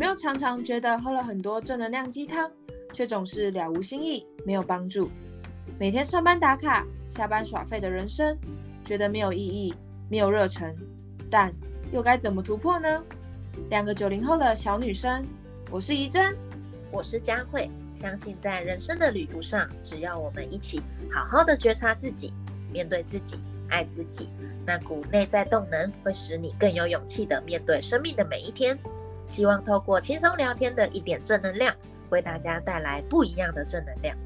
没有常常觉得喝了很多正能量鸡汤，却总是了无新意，没有帮助？每天上班打卡，下班耍废的人生，觉得没有意义，没有热忱，但又该怎么突破呢？两个九零后的小女生，我是怡珍，我是佳慧。相信在人生的旅途上，只要我们一起好好的觉察自己，面对自己，爱自己，那股内在动能会使你更有勇气的面对生命的每一天。希望透过轻松聊天的一点正能量，为大家带来不一样的正能量。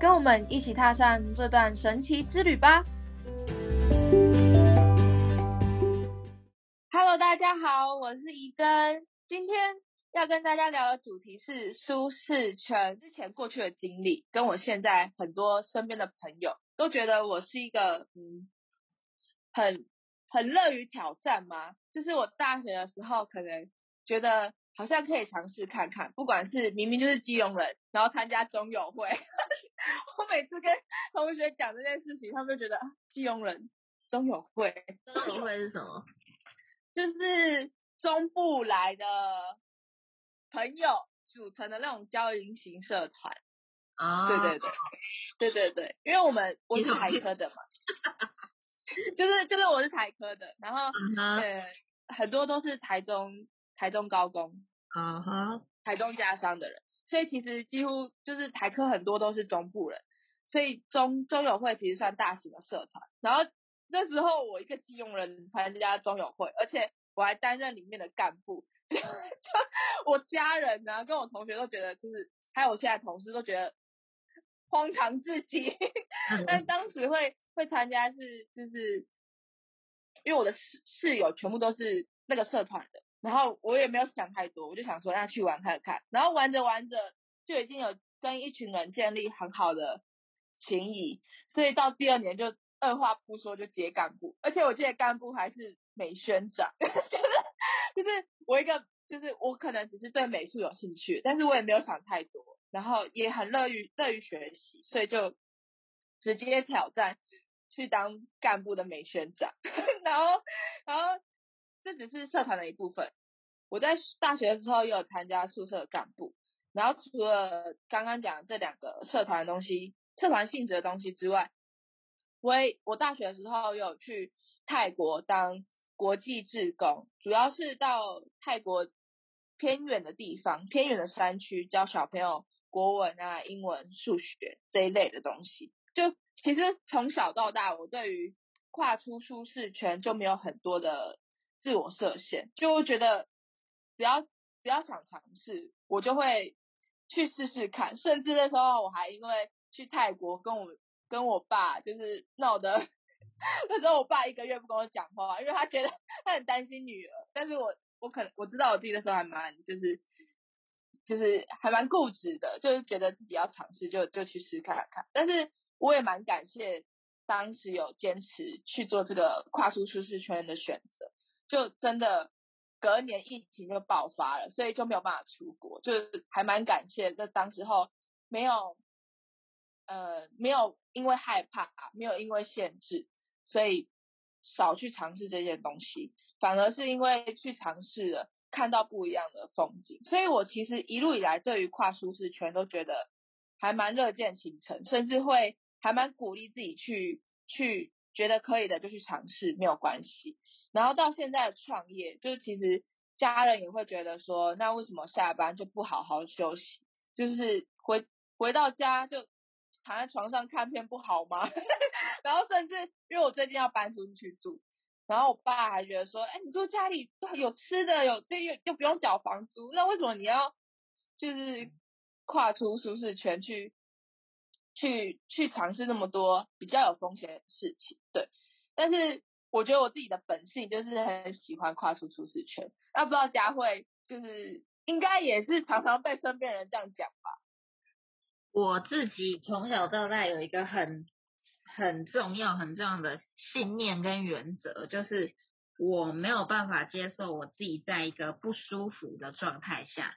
跟我们一起踏上这段神奇之旅吧！Hello，大家好，我是怡珍，今天要跟大家聊的主题是舒适圈。之前过去的经历，跟我现在很多身边的朋友都觉得我是一个嗯，很很乐于挑战吗？就是我大学的时候可能。觉得好像可以尝试看看，不管是明明就是基隆人，然后参加中友会，我每次跟同学讲这件事情，他们就觉得基隆人中友会，中友会是什么？就是中部来的朋友组成的那种交流型社团啊，对对对，对对对，因为我们我是台科的嘛，就是就是我是台科的，然后呃很多都是台中。台中高工，啊哈，台中家商的人，所以其实几乎就是台科很多都是中部人，所以中中友会其实算大型的社团。然后那时候我一个基隆人参加中友会，而且我还担任里面的干部，就我家人呢跟我同学都觉得，就是还有我现在同事都觉得荒唐至极。但当时会会参加是就是因为我的室室友全部都是那个社团的。然后我也没有想太多，我就想说那去玩看看。然后玩着玩着就已经有跟一群人建立很好的情谊，所以到第二年就二话不说就接干部，而且我记得干部还是美宣长，就 是就是我一个就是我可能只是对美术有兴趣，但是我也没有想太多，然后也很乐于乐于学习，所以就直接挑战去当干部的美宣长，然 后然后。这只是社团的一部分。我在大学的时候也有参加宿舍干部，然后除了刚刚讲这两个社团的东西、社团性质的东西之外，我我大学的时候有去泰国当国际志工，主要是到泰国偏远的地方、偏远的山区教小朋友国文啊、英文、数学这一类的东西。就其实从小到大，我对于跨出舒适圈就没有很多的。自我设限，就会觉得只要只要想尝试，我就会去试试看。甚至那时候我还因为去泰国跟我跟我爸就是闹的，那时候我爸一个月不跟我讲话，因为他觉得他很担心女儿。但是我我可能我知道我自己的时候还蛮就是就是还蛮固执的，就是觉得自己要尝试就就去试看看。但是我也蛮感谢当时有坚持去做这个跨出舒适圈的选择。就真的隔年疫情就爆发了，所以就没有办法出国，就是还蛮感谢在当时候没有呃没有因为害怕，没有因为限制，所以少去尝试这件东西，反而是因为去尝试了，看到不一样的风景，所以我其实一路以来对于跨舒适圈都觉得还蛮乐见其成，甚至会还蛮鼓励自己去去觉得可以的就去尝试，没有关系。然后到现在创业，就是其实家人也会觉得说，那为什么下班就不好好休息？就是回回到家就躺在床上看片不好吗？然后甚至因为我最近要搬出去住，然后我爸还觉得说，哎，你住家里有吃的，有这又又不用缴房租，那为什么你要就是跨出舒适圈去去去尝试那么多比较有风险的事情？对，但是。我觉得我自己的本性就是很喜欢跨出舒适圈，那不知道佳慧就是应该也是常常被身边人这样讲吧？我自己从小到大有一个很很重要很重要的信念跟原则，就是我没有办法接受我自己在一个不舒服的状态下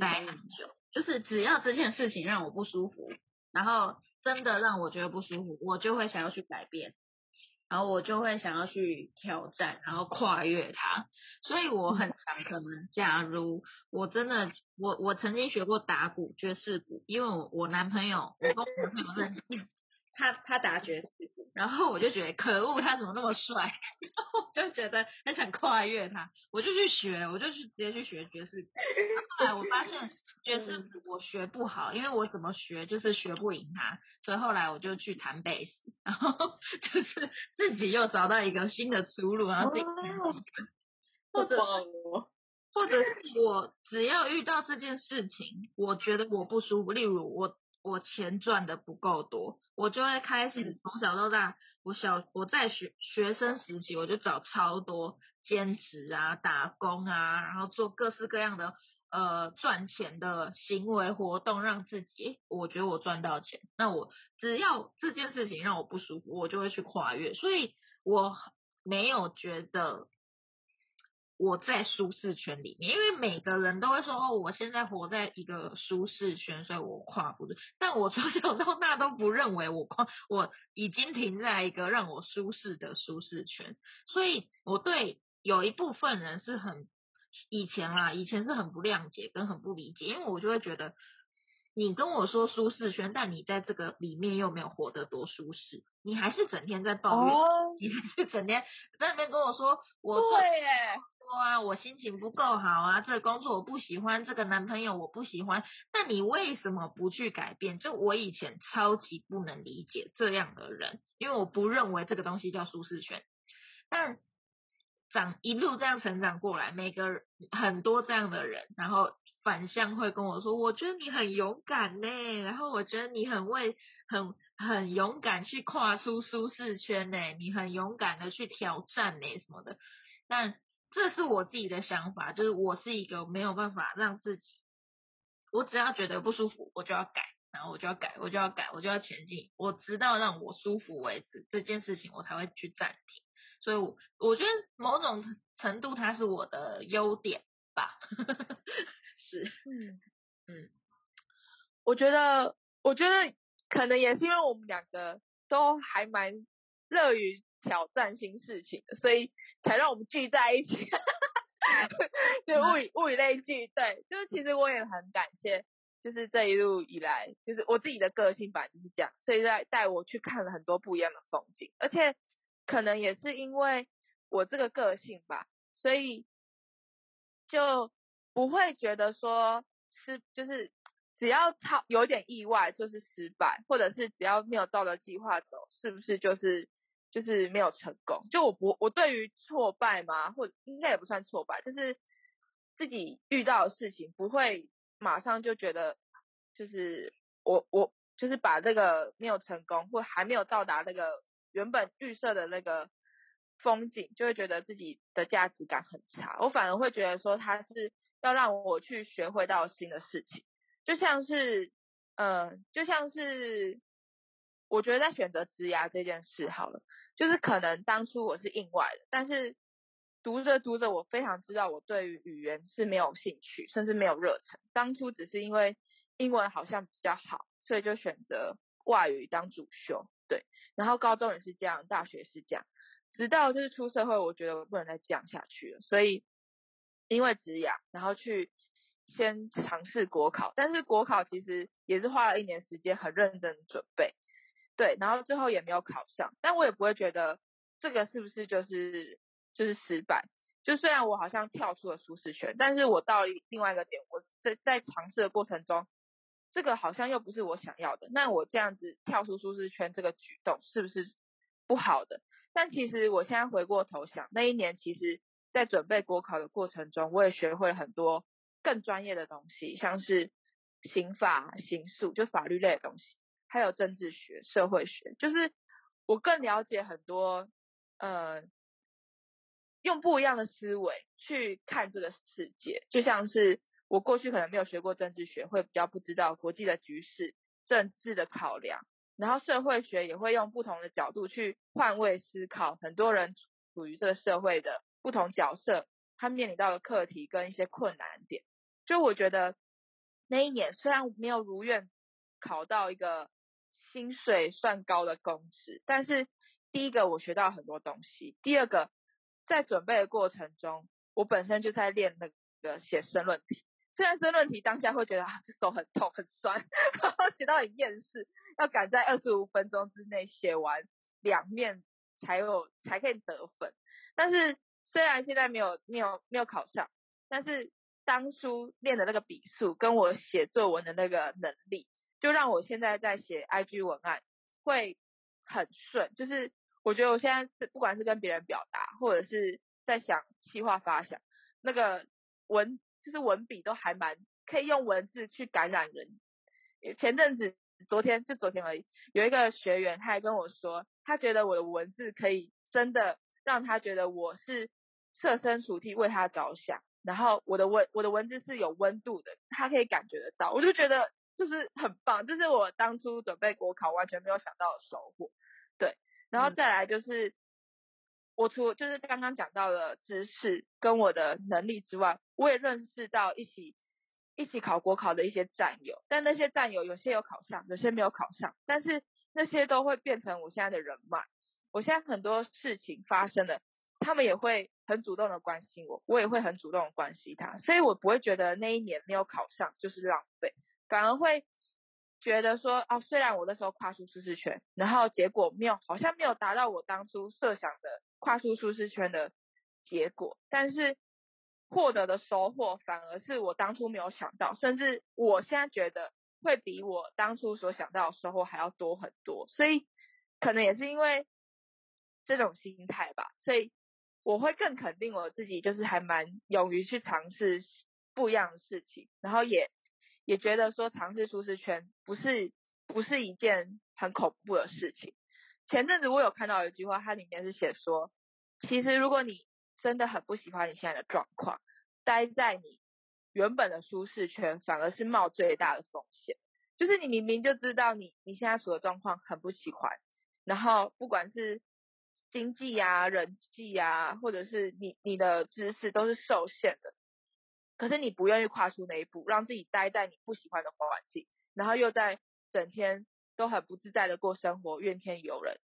待很久，就是只要这件事情让我不舒服，然后真的让我觉得不舒服，我就会想要去改变。然后我就会想要去挑战，然后跨越它。所以我很常可能，假如我真的，我我曾经学过打鼓、爵士鼓，因为我我男朋友，我跟我男朋友认识。他他打爵士鼓，然后我就觉得可恶，他怎么那么帅？然后就觉得很想跨越他，我就去学，我就去直接去学爵士鼓。后来我发现爵士鼓我学不好，因为我怎么学就是学不赢他，所以后来我就去弹贝斯，然后 就是自己又找到一个新的出路，然后自己或者或者是我只要遇到这件事情，我觉得我不舒服，例如我。我钱赚的不够多，我就会开始从小到大，我小我在学学生时期，我就找超多兼职啊、打工啊，然后做各式各样的呃赚钱的行为活动，让自己我觉得我赚到钱。那我只要这件事情让我不舒服，我就会去跨越。所以我没有觉得。我在舒适圈里面，因为每个人都会说哦，我现在活在一个舒适圈，所以我跨不对。但我从小到大都不认为我跨，我已经停在一个让我舒适的舒适圈。所以我对有一部分人是很以前啦，以前是很不谅解跟很不理解，因为我就会觉得你跟我说舒适圈，但你在这个里面又没有活得多舒适，你还是整天在抱怨，你还是整天在那边跟我说我对耶。啊，我心情不够好啊，这个工作我不喜欢，这个男朋友我不喜欢。那你为什么不去改变？就我以前超级不能理解这样的人，因为我不认为这个东西叫舒适圈。但长一路这样成长过来，每个很多这样的人，然后反向会跟我说，我觉得你很勇敢呢，然后我觉得你很为很很勇敢去跨出舒适圈呢，你很勇敢的去挑战呢什么的，但。这是我自己的想法，就是我是一个没有办法让自己，我只要觉得不舒服，我就要改，然后我就要改，我就要改，我就要前进，我直到让我舒服为止，这件事情我才会去暂停。所以，我我觉得某种程度它是我的优点吧。是，嗯嗯，我觉得，我觉得可能也是因为我们两个都还蛮乐于。挑战新事情，所以才让我们聚在一起，就物以物以类聚，对，就是其实我也很感谢，就是这一路以来，就是我自己的个性本来就是这样，所以在带我去看了很多不一样的风景，而且可能也是因为我这个个性吧，所以就不会觉得说是，就是只要超有点意外就是失败，或者是只要没有照着计划走，是不是就是。就是没有成功，就我不我对于挫败嘛，或者应该也不算挫败，就是自己遇到的事情不会马上就觉得，就是我我就是把这个没有成功或还没有到达那个原本预设的那个风景，就会觉得自己的价值感很差。我反而会觉得说，他是要让我去学会到新的事情，就像是嗯，就像是。我觉得在选择职涯这件事好了，就是可能当初我是应外的，但是读着读着，我非常知道我对于语言是没有兴趣，甚至没有热忱。当初只是因为英文好像比较好，所以就选择外语当主修。对，然后高中也是这样，大学是这样，直到就是出社会，我觉得我不能再这样下去了，所以因为职涯，然后去先尝试国考，但是国考其实也是花了一年时间，很认真准备。对，然后最后也没有考上，但我也不会觉得这个是不是就是就是失败。就虽然我好像跳出了舒适圈，但是我到了另外一个点，我在在尝试的过程中，这个好像又不是我想要的。那我这样子跳出舒适圈这个举动是不是不好的？但其实我现在回过头想，那一年其实在准备国考的过程中，我也学会很多更专业的东西，像是刑法、刑诉，就法律类的东西。还有政治学、社会学，就是我更了解很多，呃，用不一样的思维去看这个世界。就像是我过去可能没有学过政治学，会比较不知道国际的局势、政治的考量。然后社会学也会用不同的角度去换位思考，很多人处于这个社会的不同角色，他面临到的课题跟一些困难点。就我觉得那一年虽然没有如愿考到一个。薪水算高的公职，但是第一个我学到很多东西，第二个在准备的过程中，我本身就在练那个写申论题。虽然申论题当下会觉得啊，手很痛很酸，然后写到很厌世，要赶在二十五分钟之内写完两面才有才可以得分。但是虽然现在没有没有没有考上，但是当初练的那个笔数跟我写作文的那个能力，就让我现在在写 IG 文案会很顺。就是我觉得我现在是不管是跟别人表达，或者是在想计划发想，那个文。就是文笔都还蛮可以用文字去感染人。前阵子，昨天就昨天而已，有一个学员他还跟我说，他觉得我的文字可以真的让他觉得我是设身处地为他着想，然后我的文我的文字是有温度的，他可以感觉得到，我就觉得就是很棒，这是我当初准备国考完全没有想到的收获。对，然后再来就是。我除就是刚刚讲到的知识跟我的能力之外，我也认识到一起一起考国考的一些战友，但那些战友有些有考上，有些没有考上，但是那些都会变成我现在的人脉。我现在很多事情发生了，他们也会很主动的关心我，我也会很主动的关心他，所以我不会觉得那一年没有考上就是浪费，反而会。觉得说哦，虽然我那时候跨出舒适圈，然后结果没有，好像没有达到我当初设想的跨出舒适圈的结果，但是获得的收获反而是我当初没有想到，甚至我现在觉得会比我当初所想到的收获还要多很多。所以可能也是因为这种心态吧，所以我会更肯定我自己，就是还蛮勇于去尝试不一样的事情，然后也。也觉得说尝试舒适圈不是不是一件很恐怖的事情。前阵子我有看到一句话，它里面是写说，其实如果你真的很不喜欢你现在的状况，待在你原本的舒适圈反而是冒最大的风险。就是你明明就知道你你现在处的状况很不喜欢，然后不管是经济啊、人际啊，或者是你你的知识都是受限的。可是你不愿意跨出那一步，让自己待在你不喜欢的环境，然后又在整天都很不自在的过生活，怨天尤人，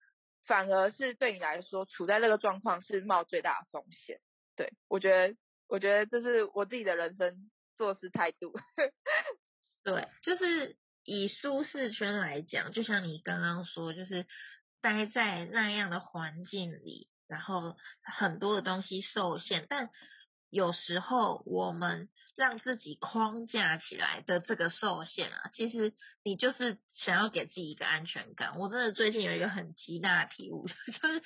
反而是对你来说，处在这个状况是冒最大的风险。对我觉得，我觉得这是我自己的人生做事态度。对，就是以舒适圈来讲，就像你刚刚说，就是待在那样的环境里，然后很多的东西受限，但。有时候我们让自己框架起来的这个受限啊，其实你就是想要给自己一个安全感。我真的最近有一个很极大的体悟，就是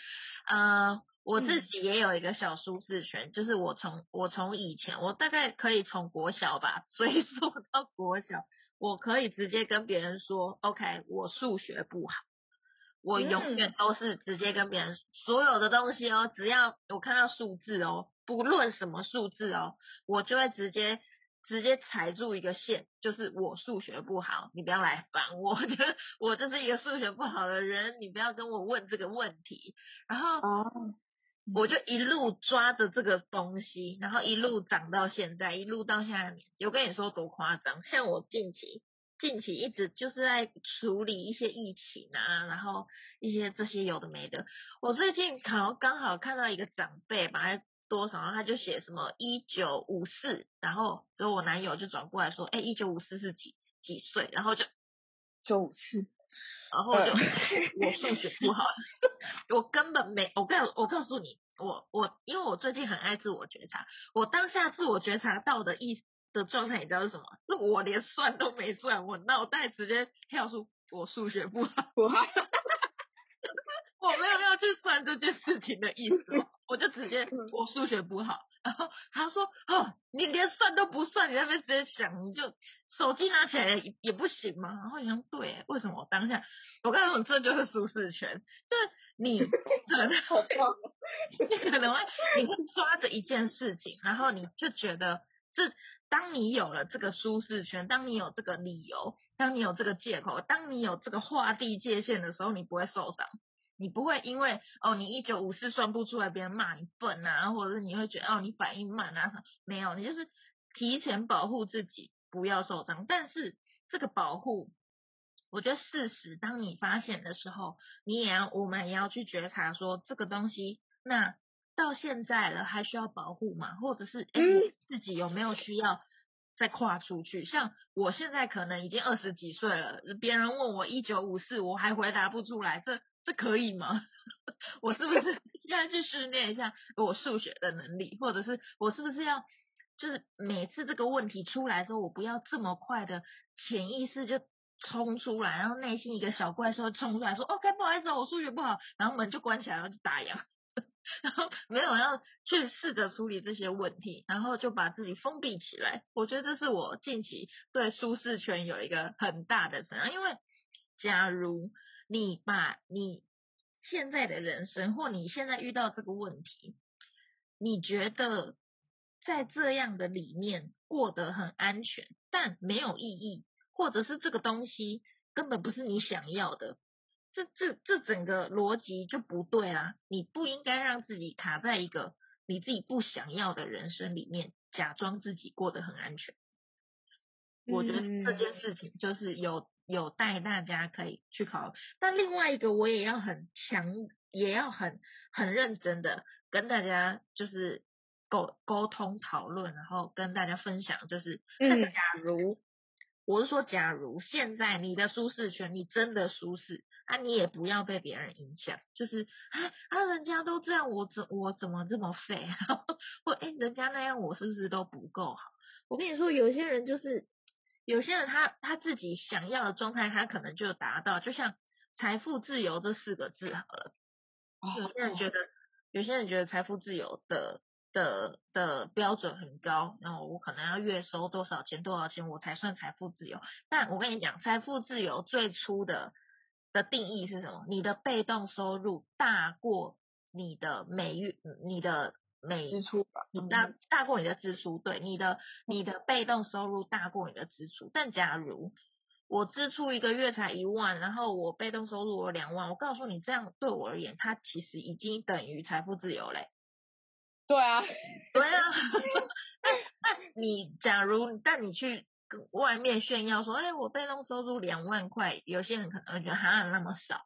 呃，我自己也有一个小舒适圈，就是我从我从以前，我大概可以从国小吧 追溯到国小，我可以直接跟别人说，OK，我数学不好，我永远都是直接跟别人所有的东西哦，只要我看到数字哦。不论什么数字哦，我就会直接直接踩住一个线，就是我数学不好，你不要来烦我，我觉得我就是一个数学不好的人，你不要跟我问这个问题。然后我就一路抓着这个东西，然后一路长到现在，一路到现在年纪。我跟你说多夸张，像我近期近期一直就是在处理一些疫情啊，然后一些这些有的没的。我最近好刚好看到一个长辈把。多少？然后他就写什么一九五四，然后之后我男友就转过来说，哎，一九五四是几几岁？然后就九五四，然后就我数学不好，我根本没，我告我告诉你，我我因为我最近很爱自我觉察，我当下自我觉察到的意的状态，你知道是什么？是我连算都没算，我脑袋直接跳出我数学不好，不好。我没有要去算这件事情的意思，我就直接我数学不好，然后他说哦，你连算都不算，你在那边直接想，你就手机拿起来也也不行吗？然后想对，为什么我当下我告诉你这就是舒适圈，就是你可能 你可能会你会抓着一件事情，然后你就觉得是当你有了这个舒适圈，当你有这个理由，当你有这个借口，当你有这个划地界限的时候，你不会受伤。你不会因为哦，你一九五四算不出来，别人骂你笨啊，或者是你会觉得哦，你反应慢啊？没有，你就是提前保护自己，不要受伤。但是这个保护，我觉得事实，当你发现的时候，你也要，我们也要去觉察说这个东西，那到现在了还需要保护吗？或者是哎，自己有没有需要再跨出去？像我现在可能已经二十几岁了，别人问我一九五四，我还回答不出来，这这可以吗？我是不是 现在去训练一下我数学的能力，或者是我是不是要？就是每次这个问题出来的时候，我不要这么快的潜意识就冲出来，然后内心一个小怪兽冲出来说：“OK，不好意思，我数学不好。”然后门就关起来，然后就打烊，然后没有要去试着处理这些问题，然后就把自己封闭起来。我觉得这是我近期对舒适圈有一个很大的成长，因为假如你把你现在的人生或你现在遇到这个问题，你觉得？在这样的里面过得很安全，但没有意义，或者是这个东西根本不是你想要的，这这这整个逻辑就不对啊！你不应该让自己卡在一个你自己不想要的人生里面，假装自己过得很安全。我觉得这件事情就是有有带大家可以去考虑。但另外一个，我也要很强，也要很很认真的跟大家就是。沟沟通讨论，然后跟大家分享，就是那个假如，我是说，假如现在你的舒适圈，你真的舒适啊，你也不要被别人影响，就是啊啊，人家都这样，我怎我怎么这么废？或哎，人家那样，我是不是都不够好？我跟你说，有些人就是，有些人他他自己想要的状态，他可能就达到，就像财富自由这四个字好了。有些人觉得，有些人觉得财富自由的。的的标准很高，然后我可能要月收多少钱多少钱我才算财富自由？但我跟你讲，财富自由最初的的定义是什么？你的被动收入大过你的每月你的每支出吧，大大过你的支出，对，你的你的被动收入大过你的支出。但假如我支出一个月才一万，然后我被动收入我两万，我告诉你，这样对我而言，它其实已经等于财富自由嘞。对啊，对啊，那那你假如，但你去跟外面炫耀说，哎，我被动收入两万块，有些人可能会觉得哈那么少，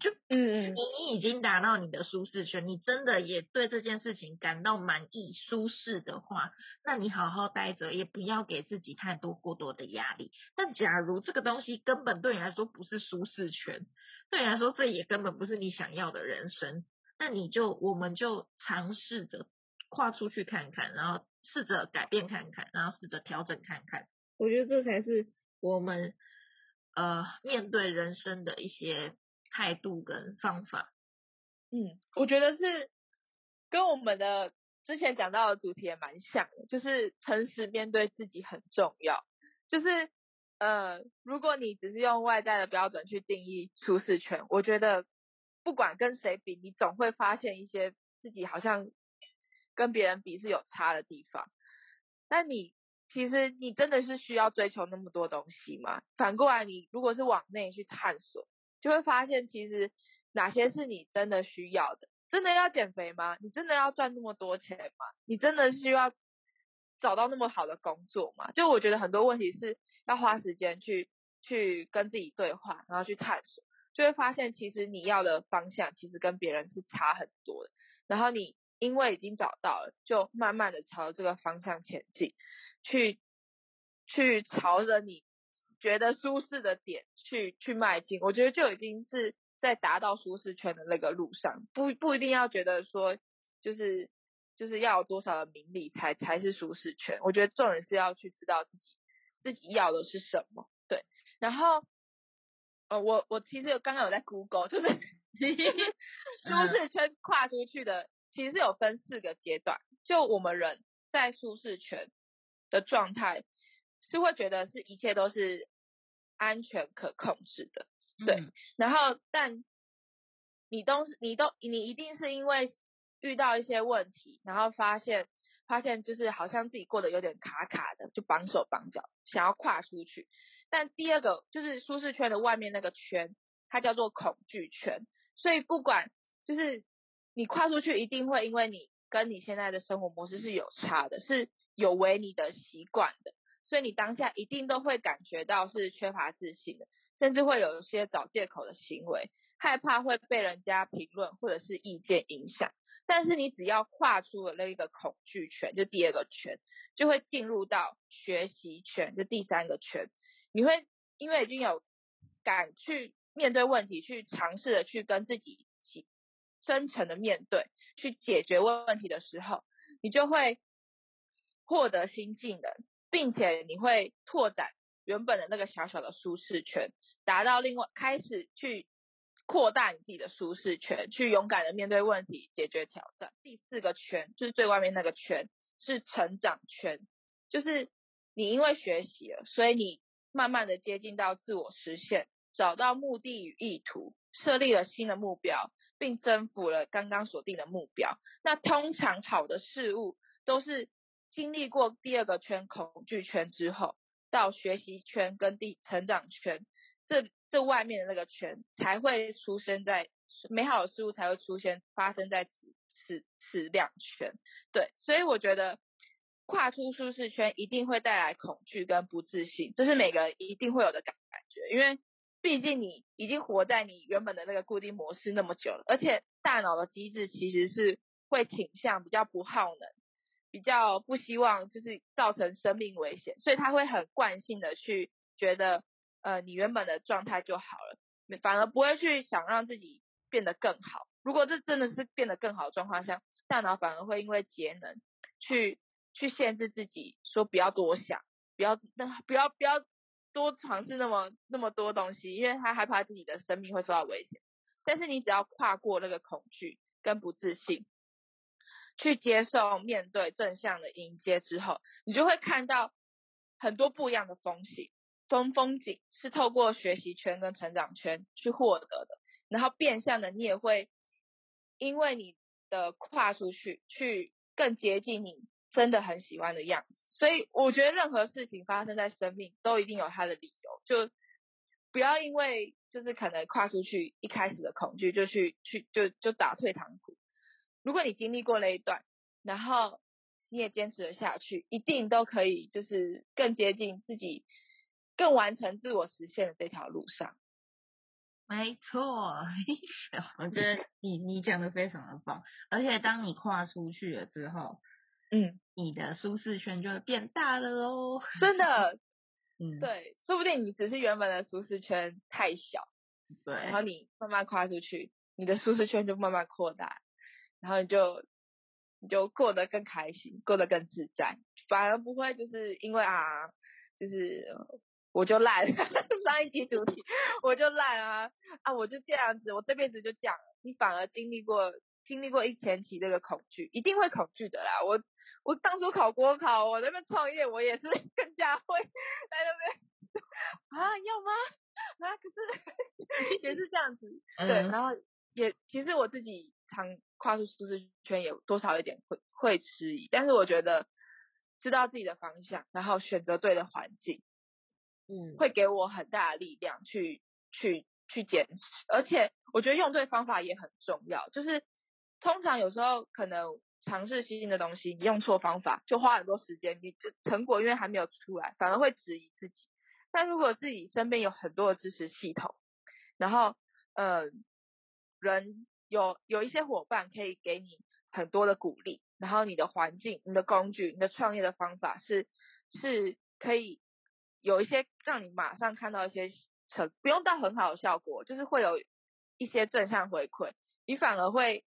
就嗯嗯，你已经达到你的舒适圈，你真的也对这件事情感到满意舒适的话，那你好好待着，也不要给自己太多过多的压力。但假如这个东西根本对你来说不是舒适圈，对你来说这也根本不是你想要的人生。那你就，我们就尝试着跨出去看看，然后试着改变看看，然后试着调整看看。我觉得这才是我们呃面对人生的一些态度跟方法。嗯，我觉得是跟我们的之前讲到的主题也蛮像的，就是诚实面对自己很重要。就是呃，如果你只是用外在的标准去定义舒适圈，我觉得。不管跟谁比，你总会发现一些自己好像跟别人比是有差的地方。但你其实你真的是需要追求那么多东西吗？反过来，你如果是往内去探索，就会发现其实哪些是你真的需要的。真的要减肥吗？你真的要赚那么多钱吗？你真的需要找到那么好的工作吗？就我觉得很多问题是要花时间去去跟自己对话，然后去探索。就会发现，其实你要的方向其实跟别人是差很多的。然后你因为已经找到了，就慢慢的朝这个方向前进，去去朝着你觉得舒适的点去去迈进。我觉得就已经是在达到舒适圈的那个路上，不不一定要觉得说就是就是要有多少的名利才才是舒适圈。我觉得重点是要去知道自己自己要的是什么。对，然后。呃，我我其实有刚刚有在 Google，就是 舒适圈跨出去的，其实是有分四个阶段。就我们人在舒适圈的状态，是会觉得是一切都是安全可控制的，对。然后，但你都是你都你一定是因为遇到一些问题，然后发现发现就是好像自己过得有点卡卡的，就绑手绑脚，想要跨出去。但第二个就是舒适圈的外面那个圈，它叫做恐惧圈。所以不管就是你跨出去，一定会因为你跟你现在的生活模式是有差的，是有违你的习惯的，所以你当下一定都会感觉到是缺乏自信的。甚至会有一些找借口的行为，害怕会被人家评论或者是意见影响。但是你只要跨出了那一个恐惧圈，就第二个圈，就会进入到学习圈，就第三个圈。你会因为已经有敢去面对问题，去尝试的去跟自己起真诚的面对，去解决问题的时候，你就会获得新技能，并且你会拓展原本的那个小小的舒适圈，达到另外开始去。扩大你自己的舒适圈，去勇敢的面对问题，解决挑战。第四个圈就是最外面那个圈，是成长圈，就是你因为学习了，所以你慢慢的接近到自我实现，找到目的与意图，设立了新的目标，并征服了刚刚锁定的目标。那通常好的事物都是经历过第二个圈恐惧圈之后，到学习圈跟第成长圈这。这外面的那个圈才会出生在美好的事物才会出现发生在此此此两圈，对，所以我觉得跨出舒适圈一定会带来恐惧跟不自信，这是每个人一定会有的感感觉，因为毕竟你已经活在你原本的那个固定模式那么久了，而且大脑的机制其实是会倾向比较不耗能，比较不希望就是造成生命危险，所以他会很惯性的去觉得。呃，你原本的状态就好了，反而不会去想让自己变得更好。如果这真的是变得更好的状况下，大脑反而会因为节能去去限制自己，说不要多想，不要那不要不要多尝试那么那么多东西，因为他害怕自己的生命会受到危险。但是你只要跨过那个恐惧跟不自信，去接受、面对、正向的迎接之后，你就会看到很多不一样的风景。风风景是透过学习圈跟成长圈去获得的，然后变相的你也会因为你的跨出去，去更接近你真的很喜欢的样子。所以我觉得任何事情发生在生命都一定有它的理由，就不要因为就是可能跨出去一开始的恐惧就去去就就打退堂鼓。如果你经历过那一段，然后你也坚持了下去，一定都可以就是更接近自己。更完成自我实现的这条路上，没错，我觉得你你讲的非常的棒，而且当你跨出去了之后，嗯，你的舒适圈就会变大了哦，真的，嗯，对，说不定你只是原本的舒适圈太小，对，然后。你慢慢跨出去，你的舒适圈就慢慢扩大，然后你就你就过得更开心，过得更自在，反而不会就是因为啊，就是。我就烂，上一集主题我就烂啊啊！我就这样子，我这辈子就这样。你反而经历过经历过一前期这个恐惧，一定会恐惧的啦。我我当初考国考，我那边创业，我也是更加会在那边啊，要吗？啊，可是 也是这样子，对。然后也其实我自己常跨出舒适圈，也多少一点会会迟疑，但是我觉得知道自己的方向，然后选择对的环境。嗯，会给我很大的力量去去去坚持，而且我觉得用对方法也很重要。就是通常有时候可能尝试新的东西，你用错方法就花很多时间，你这成果因为还没有出来，反而会质疑自己。但如果自己身边有很多的支持系统，然后呃人有有一些伙伴可以给你很多的鼓励，然后你的环境、你的工具、你的创业的方法是是可以。有一些让你马上看到一些成，不用到很好的效果，就是会有一些正向回馈，你反而会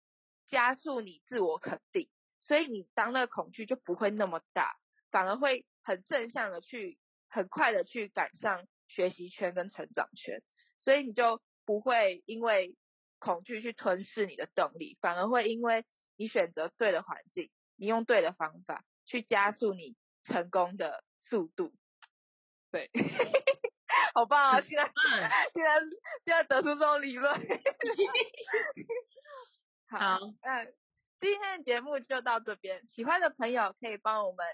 加速你自我肯定，所以你当那个恐惧就不会那么大，反而会很正向的去很快的去赶上学习圈跟成长圈，所以你就不会因为恐惧去吞噬你的动力，反而会因为你选择对的环境，你用对的方法去加速你成功的速度。对，好棒啊！现在现在现在得出这种理论。好，那今天的节目就到这边。喜欢的朋友可以帮我们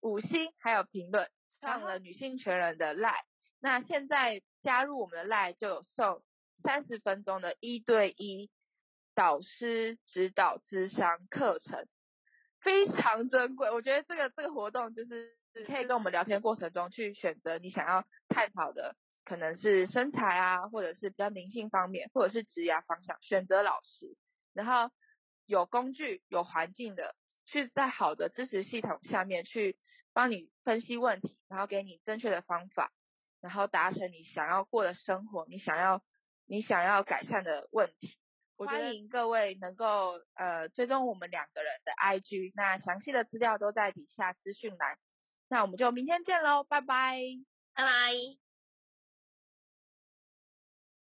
五星还有评论，上了女性全人的 lie。那现在加入我们的 lie 就有送三十分钟的一对一导师指导智商课程，非常珍贵。我觉得这个这个活动就是。可以跟我们聊天过程中去选择你想要探讨的可能是身材啊，或者是比较灵性方面，或者是职业方向，选择老师，然后有工具、有环境的，去在好的支持系统下面去帮你分析问题，然后给你正确的方法，然后达成你想要过的生活，你想要你想要改善的问题。欢迎各位能够呃追踪我们两个人的 IG，那详细的资料都在底下资讯栏。那我们就明天见喽，拜拜，拜拜。